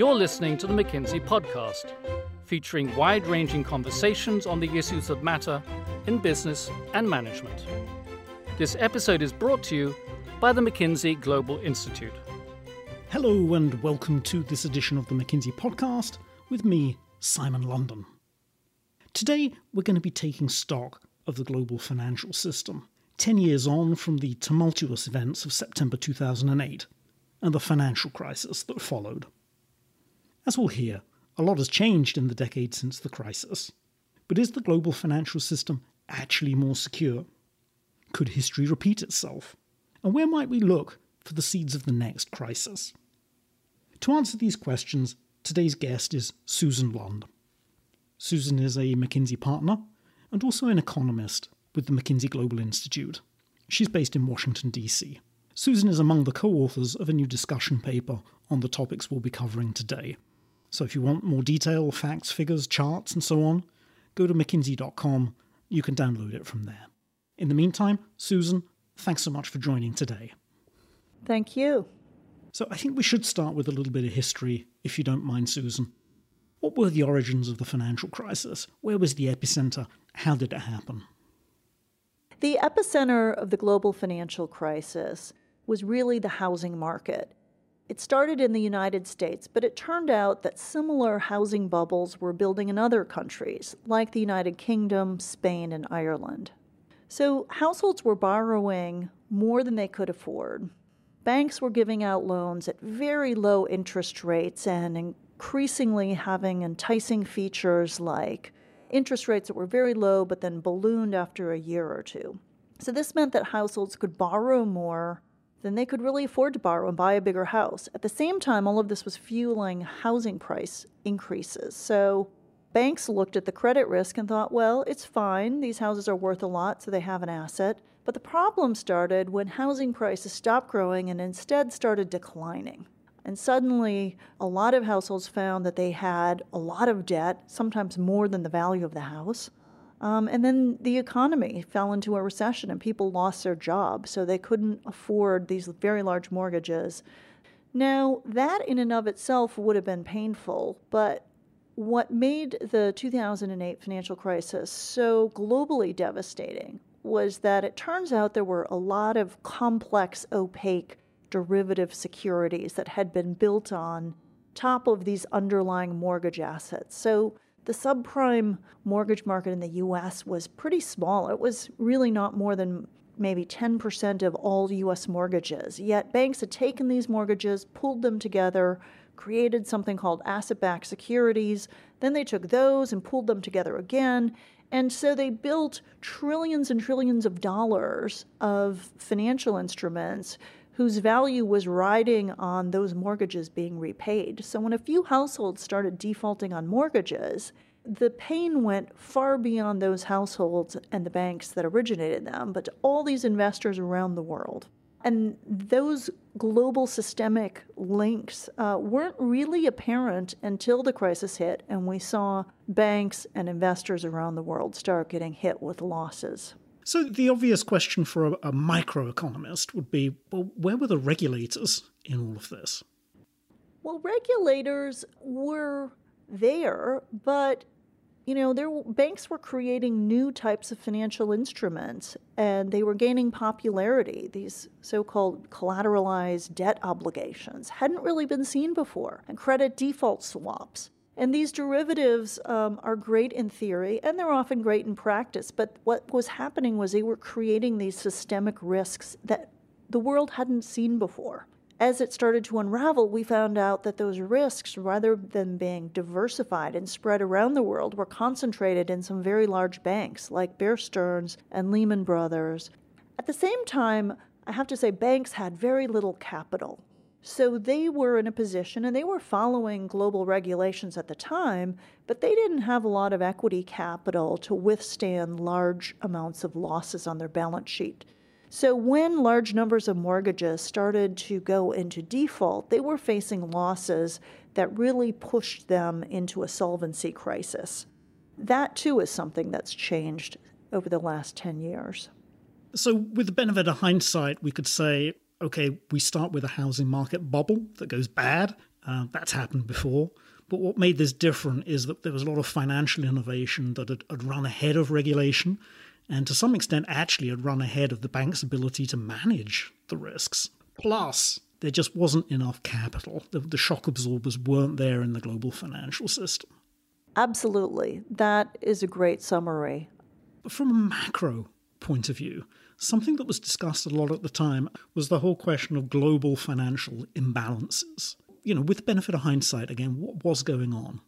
You're listening to the McKinsey Podcast, featuring wide ranging conversations on the issues that matter in business and management. This episode is brought to you by the McKinsey Global Institute. Hello, and welcome to this edition of the McKinsey Podcast with me, Simon London. Today, we're going to be taking stock of the global financial system, 10 years on from the tumultuous events of September 2008 and the financial crisis that followed. As we'll hear, a lot has changed in the decade since the crisis. But is the global financial system actually more secure? Could history repeat itself? And where might we look for the seeds of the next crisis? To answer these questions, today's guest is Susan Lund. Susan is a McKinsey partner and also an economist with the McKinsey Global Institute. She's based in Washington, D.C. Susan is among the co authors of a new discussion paper on the topics we'll be covering today. So if you want more detail, facts, figures, charts, and so on, go to McKinsey.com. You can download it from there. In the meantime, Susan, thanks so much for joining today. Thank you. So I think we should start with a little bit of history, if you don't mind, Susan. What were the origins of the financial crisis? Where was the epicenter? How did it happen? The epicenter of the global financial crisis was really the housing market. It started in the United States, but it turned out that similar housing bubbles were building in other countries, like the United Kingdom, Spain, and Ireland. So households were borrowing more than they could afford. Banks were giving out loans at very low interest rates and increasingly having enticing features like interest rates that were very low but then ballooned after a year or two. So this meant that households could borrow more than they could really afford to borrow and buy a bigger house. At the same time, all of this was fueling housing price increases. So banks looked at the credit risk and thought, well, it's fine. These houses are worth a lot, so they have an asset. But the problem started when housing prices stopped growing and instead started declining. And suddenly, a lot of households found that they had a lot of debt, sometimes more than the value of the house. Um, and then the economy fell into a recession and people lost their jobs, so they couldn't afford these very large mortgages. Now, that in and of itself would have been painful, but what made the 2008 financial crisis so globally devastating was that it turns out there were a lot of complex, opaque derivative securities that had been built on top of these underlying mortgage assets. So the subprime mortgage market in the US was pretty small. It was really not more than maybe 10% of all US mortgages. Yet banks had taken these mortgages, pulled them together, created something called asset backed securities. Then they took those and pulled them together again. And so they built trillions and trillions of dollars of financial instruments whose value was riding on those mortgages being repaid. So when a few households started defaulting on mortgages, the pain went far beyond those households and the banks that originated them, but to all these investors around the world. And those global systemic links uh, weren't really apparent until the crisis hit, and we saw banks and investors around the world start getting hit with losses. So the obvious question for a, a microeconomist would be well, where were the regulators in all of this? Well, regulators were there, but you know, there banks were creating new types of financial instruments and they were gaining popularity. These so-called collateralized debt obligations hadn't really been seen before, and credit default swaps. And these derivatives um, are great in theory and they're often great in practice. But what was happening was they were creating these systemic risks that the world hadn't seen before. As it started to unravel, we found out that those risks, rather than being diversified and spread around the world, were concentrated in some very large banks like Bear Stearns and Lehman Brothers. At the same time, I have to say, banks had very little capital. So they were in a position and they were following global regulations at the time, but they didn't have a lot of equity capital to withstand large amounts of losses on their balance sheet. So when large numbers of mortgages started to go into default, they were facing losses that really pushed them into a solvency crisis. That too is something that's changed over the last 10 years. So, with the benefit of hindsight, we could say okay, we start with a housing market bubble that goes bad. Uh, that's happened before. But what made this different is that there was a lot of financial innovation that had, had run ahead of regulation and to some extent actually had run ahead of the bank's ability to manage the risks. Plus, there just wasn't enough capital. The, the, shock absorbers weren't there in the global financial system. Absolutely. That is a great summary. But from a macro point of view, something that was discussed a lot at the time was the whole question of global financial imbalances. You know, with the benefit of hindsight, again, what was going on?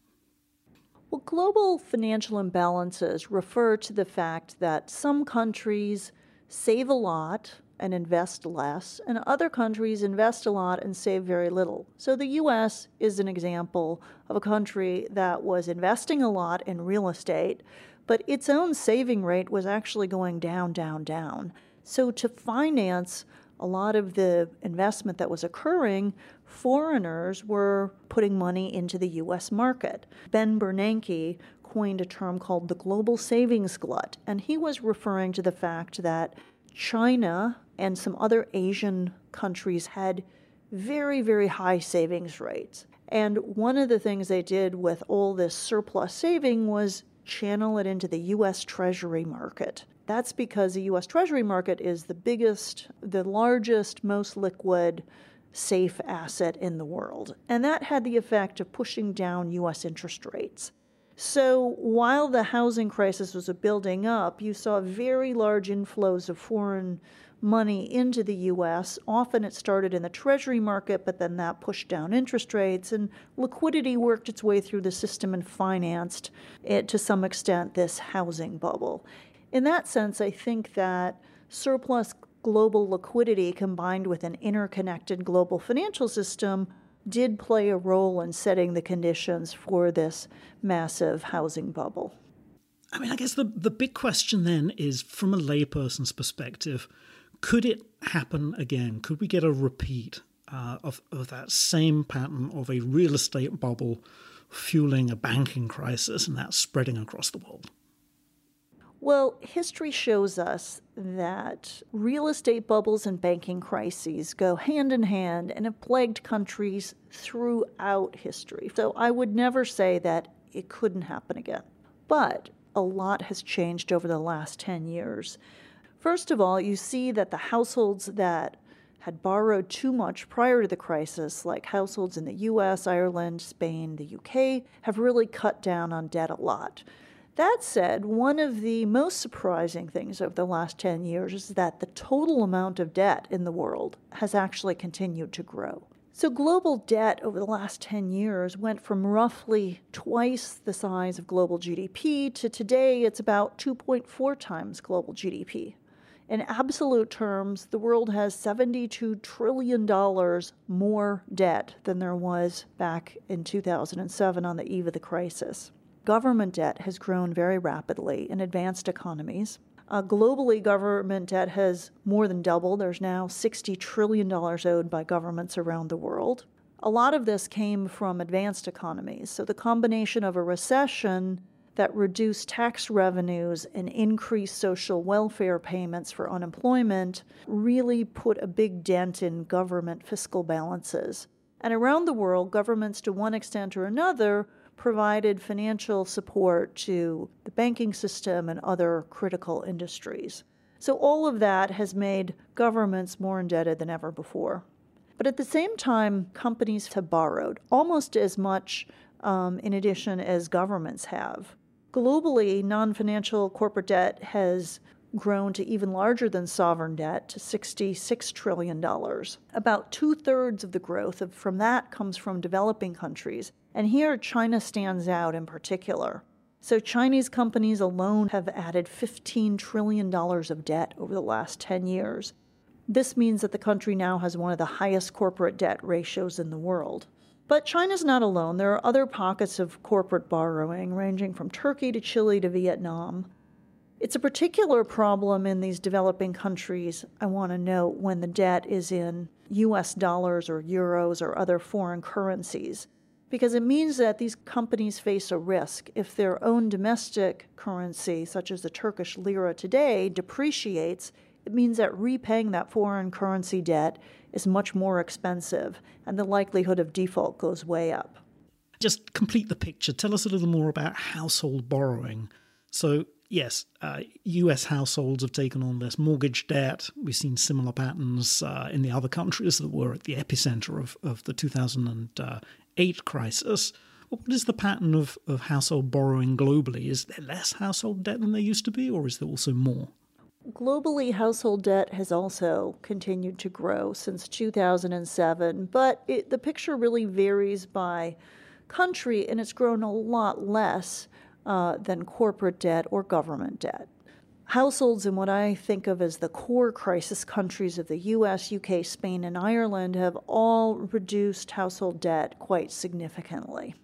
Well, global financial imbalances refer to the fact that some countries save a lot and invest less, and other countries invest a lot and save very little. So the US is an example of a country that was investing a lot in real estate, but its own saving rate was actually going down, down, down. So to finance a lot of the investment that was occurring, foreigners were putting money into the US market. Ben Bernanke coined a term called the global savings glut, and he was referring to the fact that China and some other Asian countries had very, very high savings rates. And one of the things they did with all this surplus saving was channel it into the US Treasury market. That's because the US Treasury market is the biggest, the largest, most liquid, safe asset in the world. And that had the effect of pushing down US interest rates. So while the housing crisis was building up, you saw very large inflows of foreign money into the US. Often it started in the Treasury market, but then that pushed down interest rates, and liquidity worked its way through the system and financed it to some extent this housing bubble. In that sense, I think that surplus global liquidity combined with an interconnected global financial system did play a role in setting the conditions for this massive housing bubble. I mean, I guess the, the big question then is from a layperson's perspective, could it happen again? Could we get a repeat uh, of, of that same pattern of a real estate bubble fueling a banking crisis and that spreading across the world? Well, history shows us that real estate bubbles and banking crises go hand in hand and have plagued countries throughout history. So I would never say that it couldn't happen again. But a lot has changed over the last 10 years. First of all, you see that the households that had borrowed too much prior to the crisis, like households in the US, Ireland, Spain, the UK, have really cut down on debt a lot. That said, one of the most surprising things over the last 10 years is that the total amount of debt in the world has actually continued to grow. So, global debt over the last 10 years went from roughly twice the size of global GDP to today it's about 2.4 times global GDP. In absolute terms, the world has $72 trillion more debt than there was back in 2007 on the eve of the crisis. Government debt has grown very rapidly in advanced economies. Uh, globally, government debt has more than doubled. There's now $60 trillion owed by governments around the world. A lot of this came from advanced economies. So, the combination of a recession that reduced tax revenues and increased social welfare payments for unemployment really put a big dent in government fiscal balances. And around the world, governments, to one extent or another, provided financial support to the banking system and other critical industries. So, all of that has made governments more indebted than ever before. But at the same time, companies have borrowed almost as much um, in addition as governments have. Globally, non financial corporate debt has grown to even larger than sovereign debt to $66 trillion. About two thirds of the growth of, from that comes from developing countries, and here China stands out in particular. So, Chinese companies alone have added $15 trillion of debt over the last 10 years. This means that the country now has one of the highest corporate debt ratios in the world. But China's not alone. There are other pockets of corporate borrowing, ranging from Turkey to Chile to Vietnam. It's a particular problem in these developing countries, I want to note, when the debt is in US dollars or euros or other foreign currencies, because it means that these companies face a risk. If their own domestic currency, such as the Turkish lira today, depreciates, it means that repaying that foreign currency debt is much more expensive, and the likelihood of default goes way up. Just complete the picture. Tell us a little more about household borrowing. So, yes, uh, US households have taken on less mortgage debt. We've seen similar patterns uh, in the other countries that were at the epicenter of, of the 2008 crisis. What is the pattern of, of household borrowing globally? Is there less household debt than there used to be, or is there also more? Globally, household debt has also continued to grow since 2007, but it, the picture really varies by country, and it's grown a lot less uh, than corporate debt or government debt. Households in what I think of as the core crisis countries of the US, UK, Spain, and Ireland have all reduced household debt quite significantly.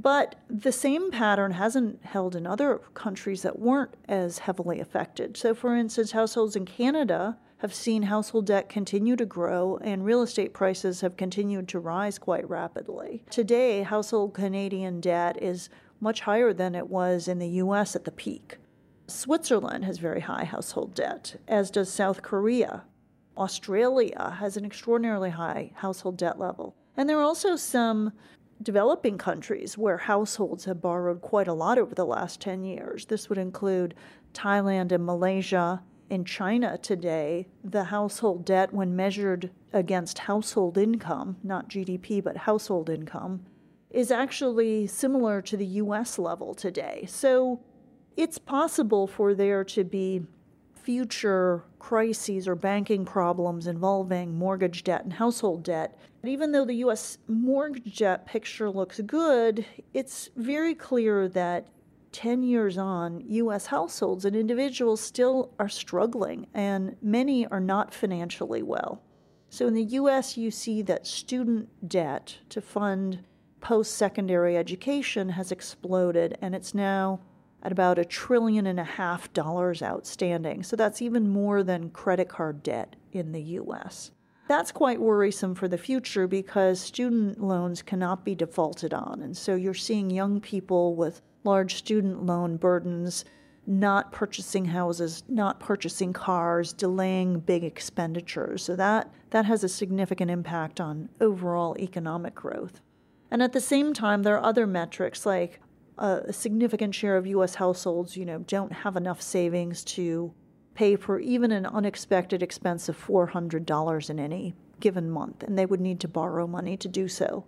But the same pattern hasn't held in other countries that weren't as heavily affected. So, for instance, households in Canada have seen household debt continue to grow and real estate prices have continued to rise quite rapidly. Today, household Canadian debt is much higher than it was in the US at the peak. Switzerland has very high household debt, as does South Korea. Australia has an extraordinarily high household debt level. And there are also some developing countries where households have borrowed quite a lot over the last 10 years. This would include Thailand and Malaysia. In China today, the household debt, when measured against household income, not GDP, but household income, is actually similar to the US level today. So it's possible for there to be future crises or banking problems involving mortgage debt and household debt. Even though the U.S. mortgage picture looks good, it's very clear that 10 years on, U.S. households and individuals still are struggling, and many are not financially well. So in the U.S., you see that student debt to fund post secondary education has exploded, and it's now at about a trillion and a half dollars outstanding. So that's even more than credit card debt in the US. That's quite worrisome for the future because student loans cannot be defaulted on. And so you're seeing young people with large student loan burdens not purchasing houses, not purchasing cars, delaying big expenditures. So that, that has a significant impact on overall economic growth. And at the same time, there are other metrics like uh, a significant share of U.S. households, you know, don't have enough savings to pay for even an unexpected expense of $400 in any given month, and they would need to borrow money to do so.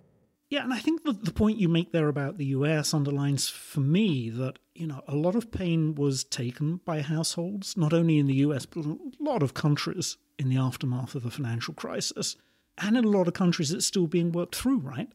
Yeah, and I think the, the point you make there about the US underlines for me that, you know, a lot of pain was taken by households, not only in the US, but a lot of countries in the aftermath of the financial crisis. And in a lot of countries, it's still being worked through, right?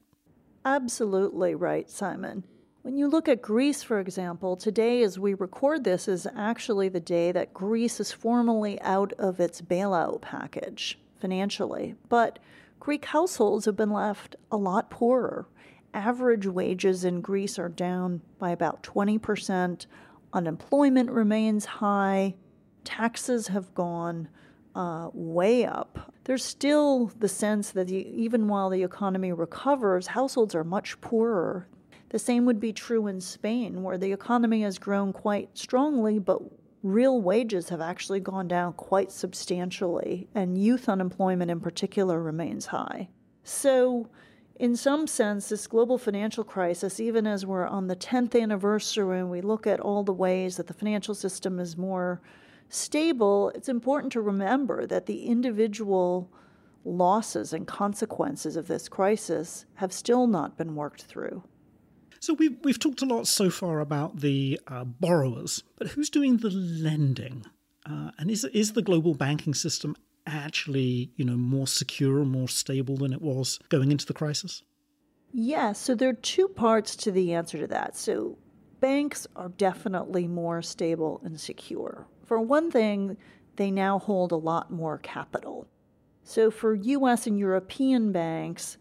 Absolutely right, Simon. When you look at Greece, for example, today as we record this is actually the day that Greece is formally out of its bailout package financially. But Greek households have been left a lot poorer. Average wages in Greece are down by about 20%. Unemployment remains high. Taxes have gone uh, way up. There's still the sense that the, even while the economy recovers, households are much poorer the same would be true in Spain, where the economy has grown quite strongly, but real wages have actually gone down quite substantially, and youth unemployment in particular remains high. So, in some sense, this global financial crisis, even as we're on the 10th anniversary and we look at all the ways that the financial system is more stable, it's important to remember that the individual losses and consequences of this crisis have still not been worked through. So we've, we've talked a lot so far about the uh, borrowers, but who's doing the lending? Uh, and is, is the global banking system actually, you know, more secure, and more stable than it was going into the crisis? Yes. Yeah, so there are two parts to the answer to that. So banks are definitely more stable and secure. For one thing, they now hold a lot more capital. So for US and European banks,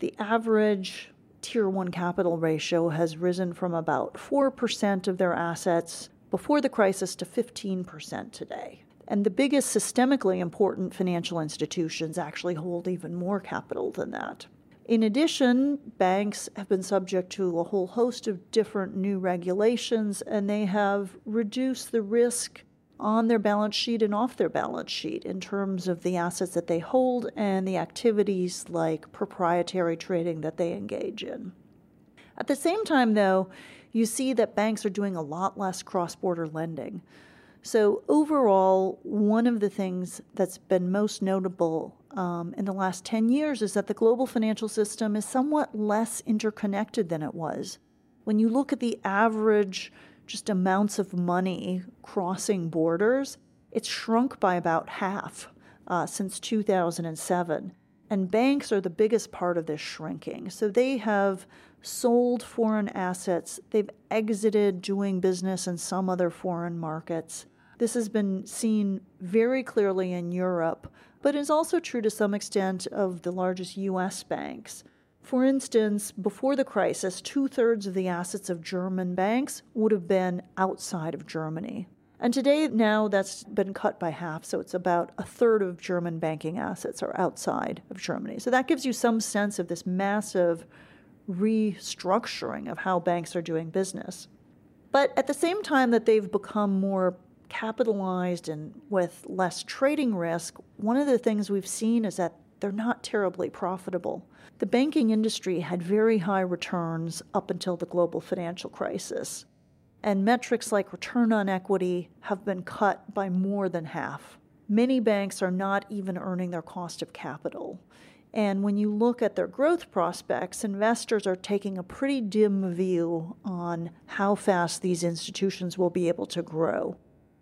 the average Tier 1 capital ratio has risen from about 4% of their assets before the crisis to 15% today. And the biggest systemically important financial institutions actually hold even more capital than that. In addition, banks have been subject to a whole host of different new regulations, and they have reduced the risk on their balance sheet and off their balance sheet in terms of the assets that they hold and the activities like proprietary trading that they engage in. At the same time, though, you see that banks are doing a lot less cross border lending. So, overall, one of the things that's been most notable um, in the last 10 years is that the global financial system is somewhat less interconnected than it was. When you look at the average just amounts of money crossing borders, it's shrunk by about half uh, since 2007. And banks are the biggest part of this shrinking. So they have sold foreign assets, they've exited doing business in some other foreign markets. This has been seen very clearly in Europe, but is also true to some extent of the largest US banks. For instance, before the crisis, two thirds of the assets of German banks would have been outside of Germany. And today, now that's been cut by half, so it's about a third of German banking assets are outside of Germany. So that gives you some sense of this massive restructuring of how banks are doing business. But at the same time that they've become more capitalized and with less trading risk, one of the things we've seen is that they're not terribly profitable. The banking industry had very high returns up until the global financial crisis, and metrics like return on equity have been cut by more than half. Many banks are not even earning their cost of capital. And when you look at their growth prospects, investors are taking a pretty dim view on how fast these institutions will be able to grow.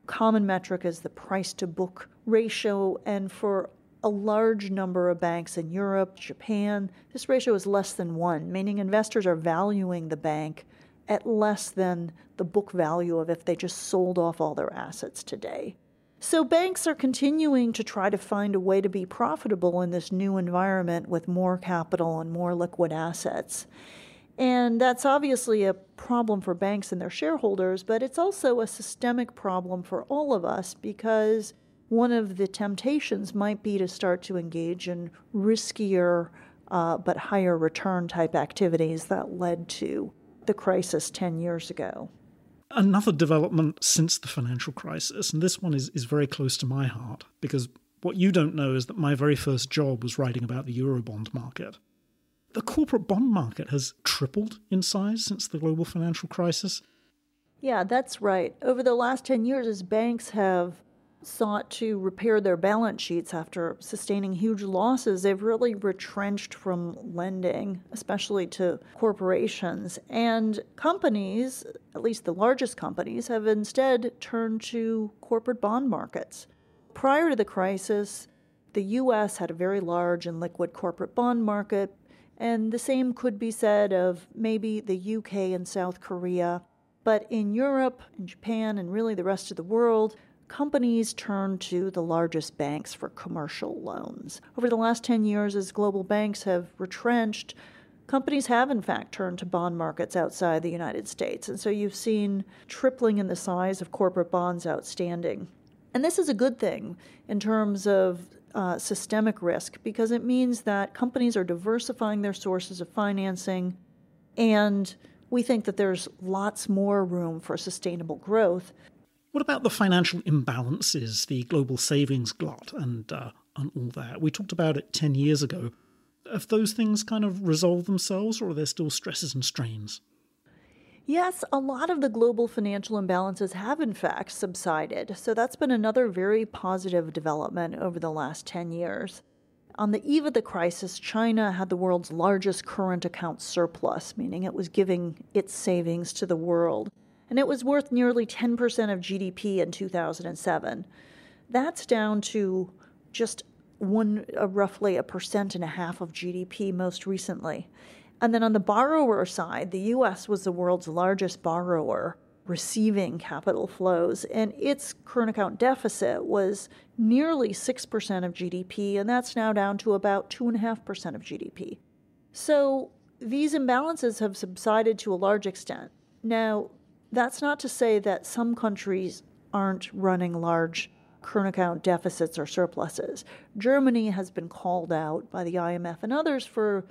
Common metric is the price to book ratio, and for a large number of banks in Europe, Japan, this ratio is less than one, meaning investors are valuing the bank at less than the book value of if they just sold off all their assets today. So banks are continuing to try to find a way to be profitable in this new environment with more capital and more liquid assets. And that's obviously a problem for banks and their shareholders, but it's also a systemic problem for all of us because one of the temptations might be to start to engage in riskier uh, but higher return type activities that led to the crisis 10 years ago. Another development since the financial crisis, and this one is, is very close to my heart because what you don't know is that my very first job was writing about the Eurobond market. The corporate bond market has tripled in size since the global financial crisis. Yeah, that's right. Over the last 10 years, as banks have sought to repair their balance sheets after sustaining huge losses, they've really retrenched from lending, especially to corporations. And companies, at least the largest companies, have instead turned to corporate bond markets. Prior to the crisis, the US had a very large and liquid corporate bond market, and the same could be said of maybe the UK and South Korea. But in Europe and Japan and really the rest of the world, companies turn to the largest banks for commercial loans. Over the last 10 years, as global banks have retrenched, companies have in fact turned to bond markets outside the United States. And so you've seen tripling in the size of corporate bonds outstanding. And this is a good thing in terms of uh, systemic risk because it means that companies are diversifying their sources of financing and we think that there's lots more room for sustainable growth what about the financial imbalances, the global savings glut, and uh, and all that? We talked about it ten years ago. Have those things kind of resolved themselves, or are there still stresses and strains? Yes, a lot of the global financial imbalances have in fact subsided. So that's been another very positive development over the last 10 years. On the eve of the crisis, China had the world's largest current account surplus, meaning it was giving its savings to the world and it was worth nearly 10% of GDP in 2007. That's down to just one, uh, roughly a percent and a half of GDP most recently. And then on the borrower side, the US was the world's largest borrower receiving capital flows, and its current account deficit was nearly 6% of GDP, and that's now down to about 2.5% of GDP. So these imbalances have subsided to a large extent. Now, that's not to say that some countries aren't running large current account deficits or surpluses. Germany has been called out by the IMF and others for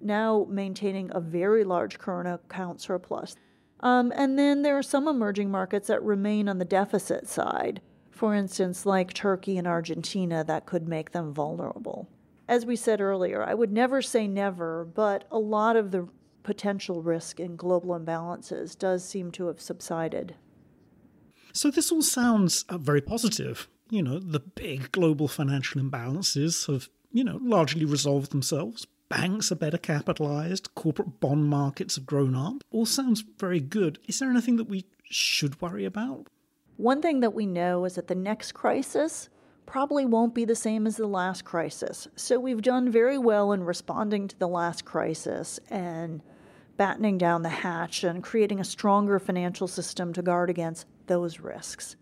now maintaining a very large current account surplus. Um, and then there are some emerging markets that remain on the deficit side. for instance, like Turkey and Argentina, that could make them vulnerable. As we said earlier, I would never say never, but a lot of the potential risk in global imbalances does seem to have subsided. So, this all sounds uh, very positive. You know, the big global financial imbalances have, you know, largely resolved themselves. Banks are better capitalized, corporate bond markets have grown up. All sounds very good. Is there anything that we should worry about? One thing that we know is that the next crisis probably won't be the same as the last crisis. So we've done very well in responding to the last crisis and battening down the hatch and creating a stronger financial system to guard against those risks.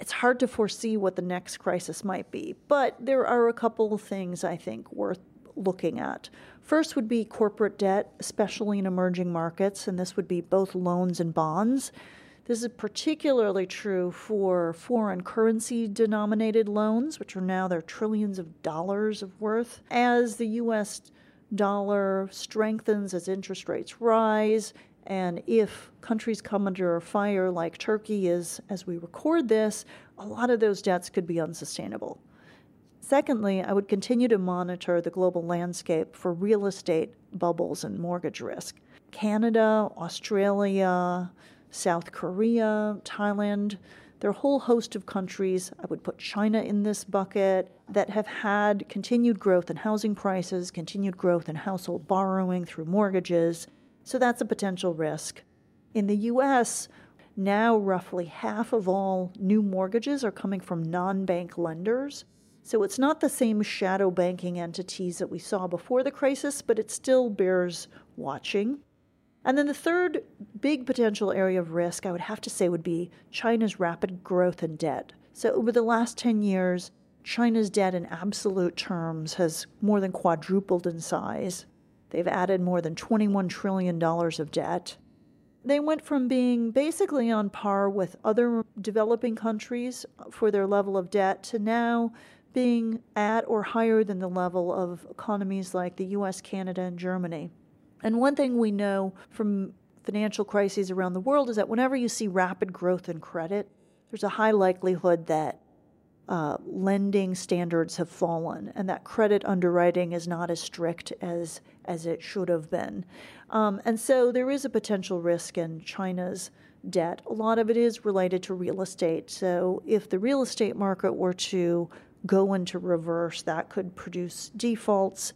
It's hard to foresee what the next crisis might be, but there are a couple of things I think worth looking at. First would be corporate debt, especially in emerging markets, and this would be both loans and bonds. This is particularly true for foreign currency denominated loans, which are now there trillions of dollars of worth. As the US dollar strengthens, as interest rates rise, and if countries come under fire like Turkey is as we record this, a lot of those debts could be unsustainable. Secondly, I would continue to monitor the global landscape for real estate bubbles and mortgage risk. Canada, Australia, South Korea, Thailand. There are a whole host of countries, I would put China in this bucket, that have had continued growth in housing prices, continued growth in household borrowing through mortgages. So that's a potential risk. In the US, now roughly half of all new mortgages are coming from non bank lenders. So it's not the same shadow banking entities that we saw before the crisis, but it still bears watching. And then the third big potential area of risk, I would have to say, would be China's rapid growth in debt. So, over the last 10 years, China's debt in absolute terms has more than quadrupled in size. They've added more than $21 trillion of debt. They went from being basically on par with other developing countries for their level of debt to now being at or higher than the level of economies like the US, Canada, and Germany. And one thing we know from financial crises around the world is that whenever you see rapid growth in credit, there's a high likelihood that uh, lending standards have fallen and that credit underwriting is not as strict as as it should have been. Um, and so there is a potential risk in China's debt. A lot of it is related to real estate. So if the real estate market were to go into reverse, that could produce defaults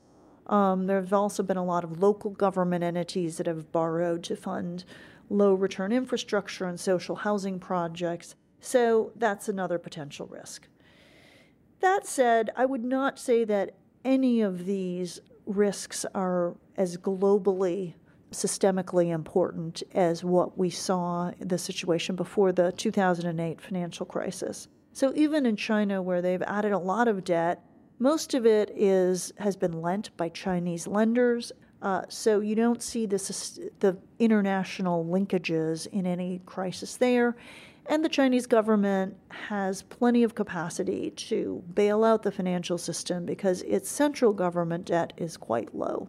um, there have also been a lot of local government entities that have borrowed to fund low return infrastructure and social housing projects. So that's another potential risk. That said, I would not say that any of these risks are as globally systemically important as what we saw the situation before the 2008 financial crisis. So even in China where they've added a lot of debt most of it is has been lent by Chinese lenders, uh, so you don't see the international linkages in any crisis there. And the Chinese government has plenty of capacity to bail out the financial system because its central government debt is quite low.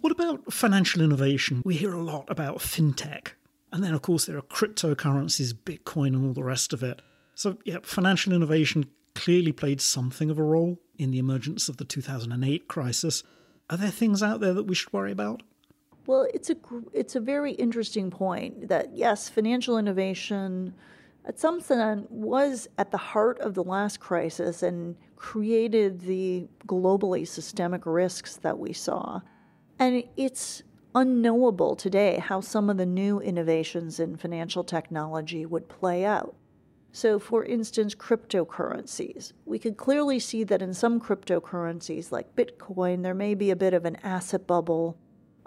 What about financial innovation? We hear a lot about fintech. And then, of course, there are cryptocurrencies, Bitcoin, and all the rest of it. So, yeah, financial innovation clearly played something of a role in the emergence of the 2008 crisis. Are there things out there that we should worry about? Well, it's a it's a very interesting point that yes, financial innovation at some extent was at the heart of the last crisis and created the globally systemic risks that we saw. And it's unknowable today how some of the new innovations in financial technology would play out. So, for instance, cryptocurrencies. We can clearly see that in some cryptocurrencies, like Bitcoin, there may be a bit of an asset bubble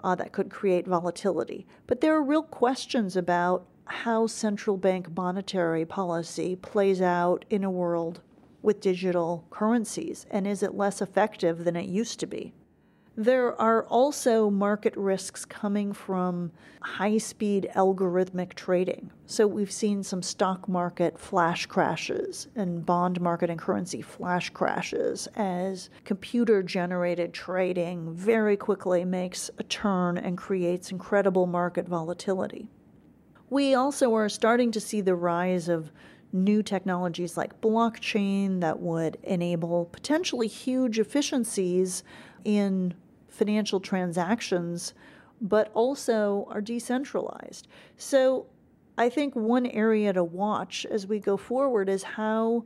uh, that could create volatility. But there are real questions about how central bank monetary policy plays out in a world with digital currencies, and is it less effective than it used to be? There are also market risks coming from high speed algorithmic trading. So we've seen some stock market flash crashes and bond market and currency flash crashes as computer generated trading very quickly makes a turn and creates incredible market volatility. We also are starting to see the rise of new technologies like blockchain that would enable potentially huge efficiencies in financial transactions, but also are decentralized. So I think one area to watch as we go forward is how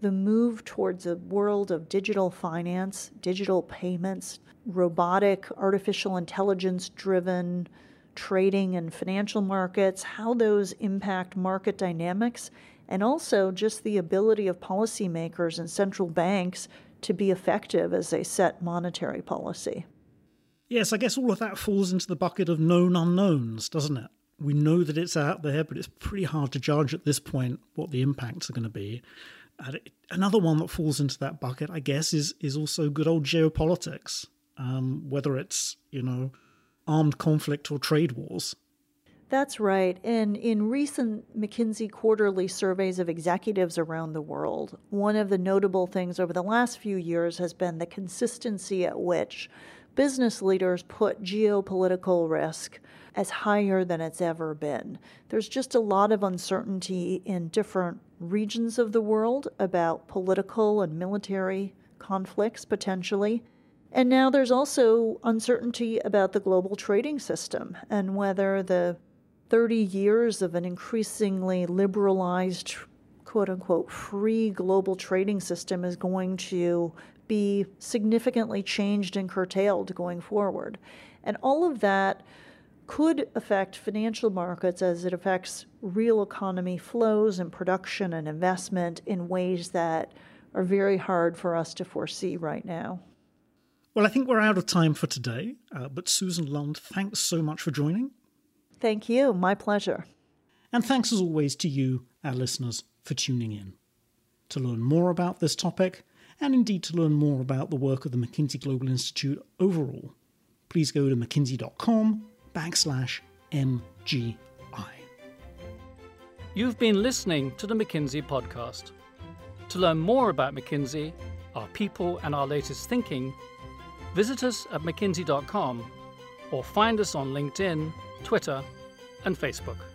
the move towards a world of digital finance, digital payments, robotic, artificial intelligence driven trading and financial markets, how those impact market dynamics, and also just the ability of policymakers and central banks to be effective as they set monetary policy. Yes, I guess all of that falls into the bucket of known unknowns, doesn't it? We know that it's out there, but it's pretty hard to judge at this point what the impacts are going to be. And another one that falls into that bucket, I guess, is is also good old geopolitics. Um, whether it's you know armed conflict or trade wars. That's right. And in recent McKinsey quarterly surveys of executives around the world, one of the notable things over the last few years has been the consistency at which business leaders put geopolitical risk as higher than it's ever been. There's just a lot of uncertainty in different regions of the world about political and military conflicts potentially. And now there's also uncertainty about the global trading system and whether the 30 years of an increasingly liberalized, quote unquote, free global trading system is going to be significantly changed and curtailed going forward. And all of that could affect financial markets as it affects real economy flows and production and investment in ways that are very hard for us to foresee right now. Well, I think we're out of time for today, uh, but Susan Lund, thanks so much for joining. Thank you. My pleasure. And thanks as always to you, our listeners, for tuning in. To learn more about this topic, and indeed to learn more about the work of the McKinsey Global Institute overall, please go to mckinsey.com backslash MGI. You've been listening to the McKinsey podcast. To learn more about McKinsey, our people, and our latest thinking, Visit us at mckinsey.com or find us on LinkedIn, Twitter, and Facebook.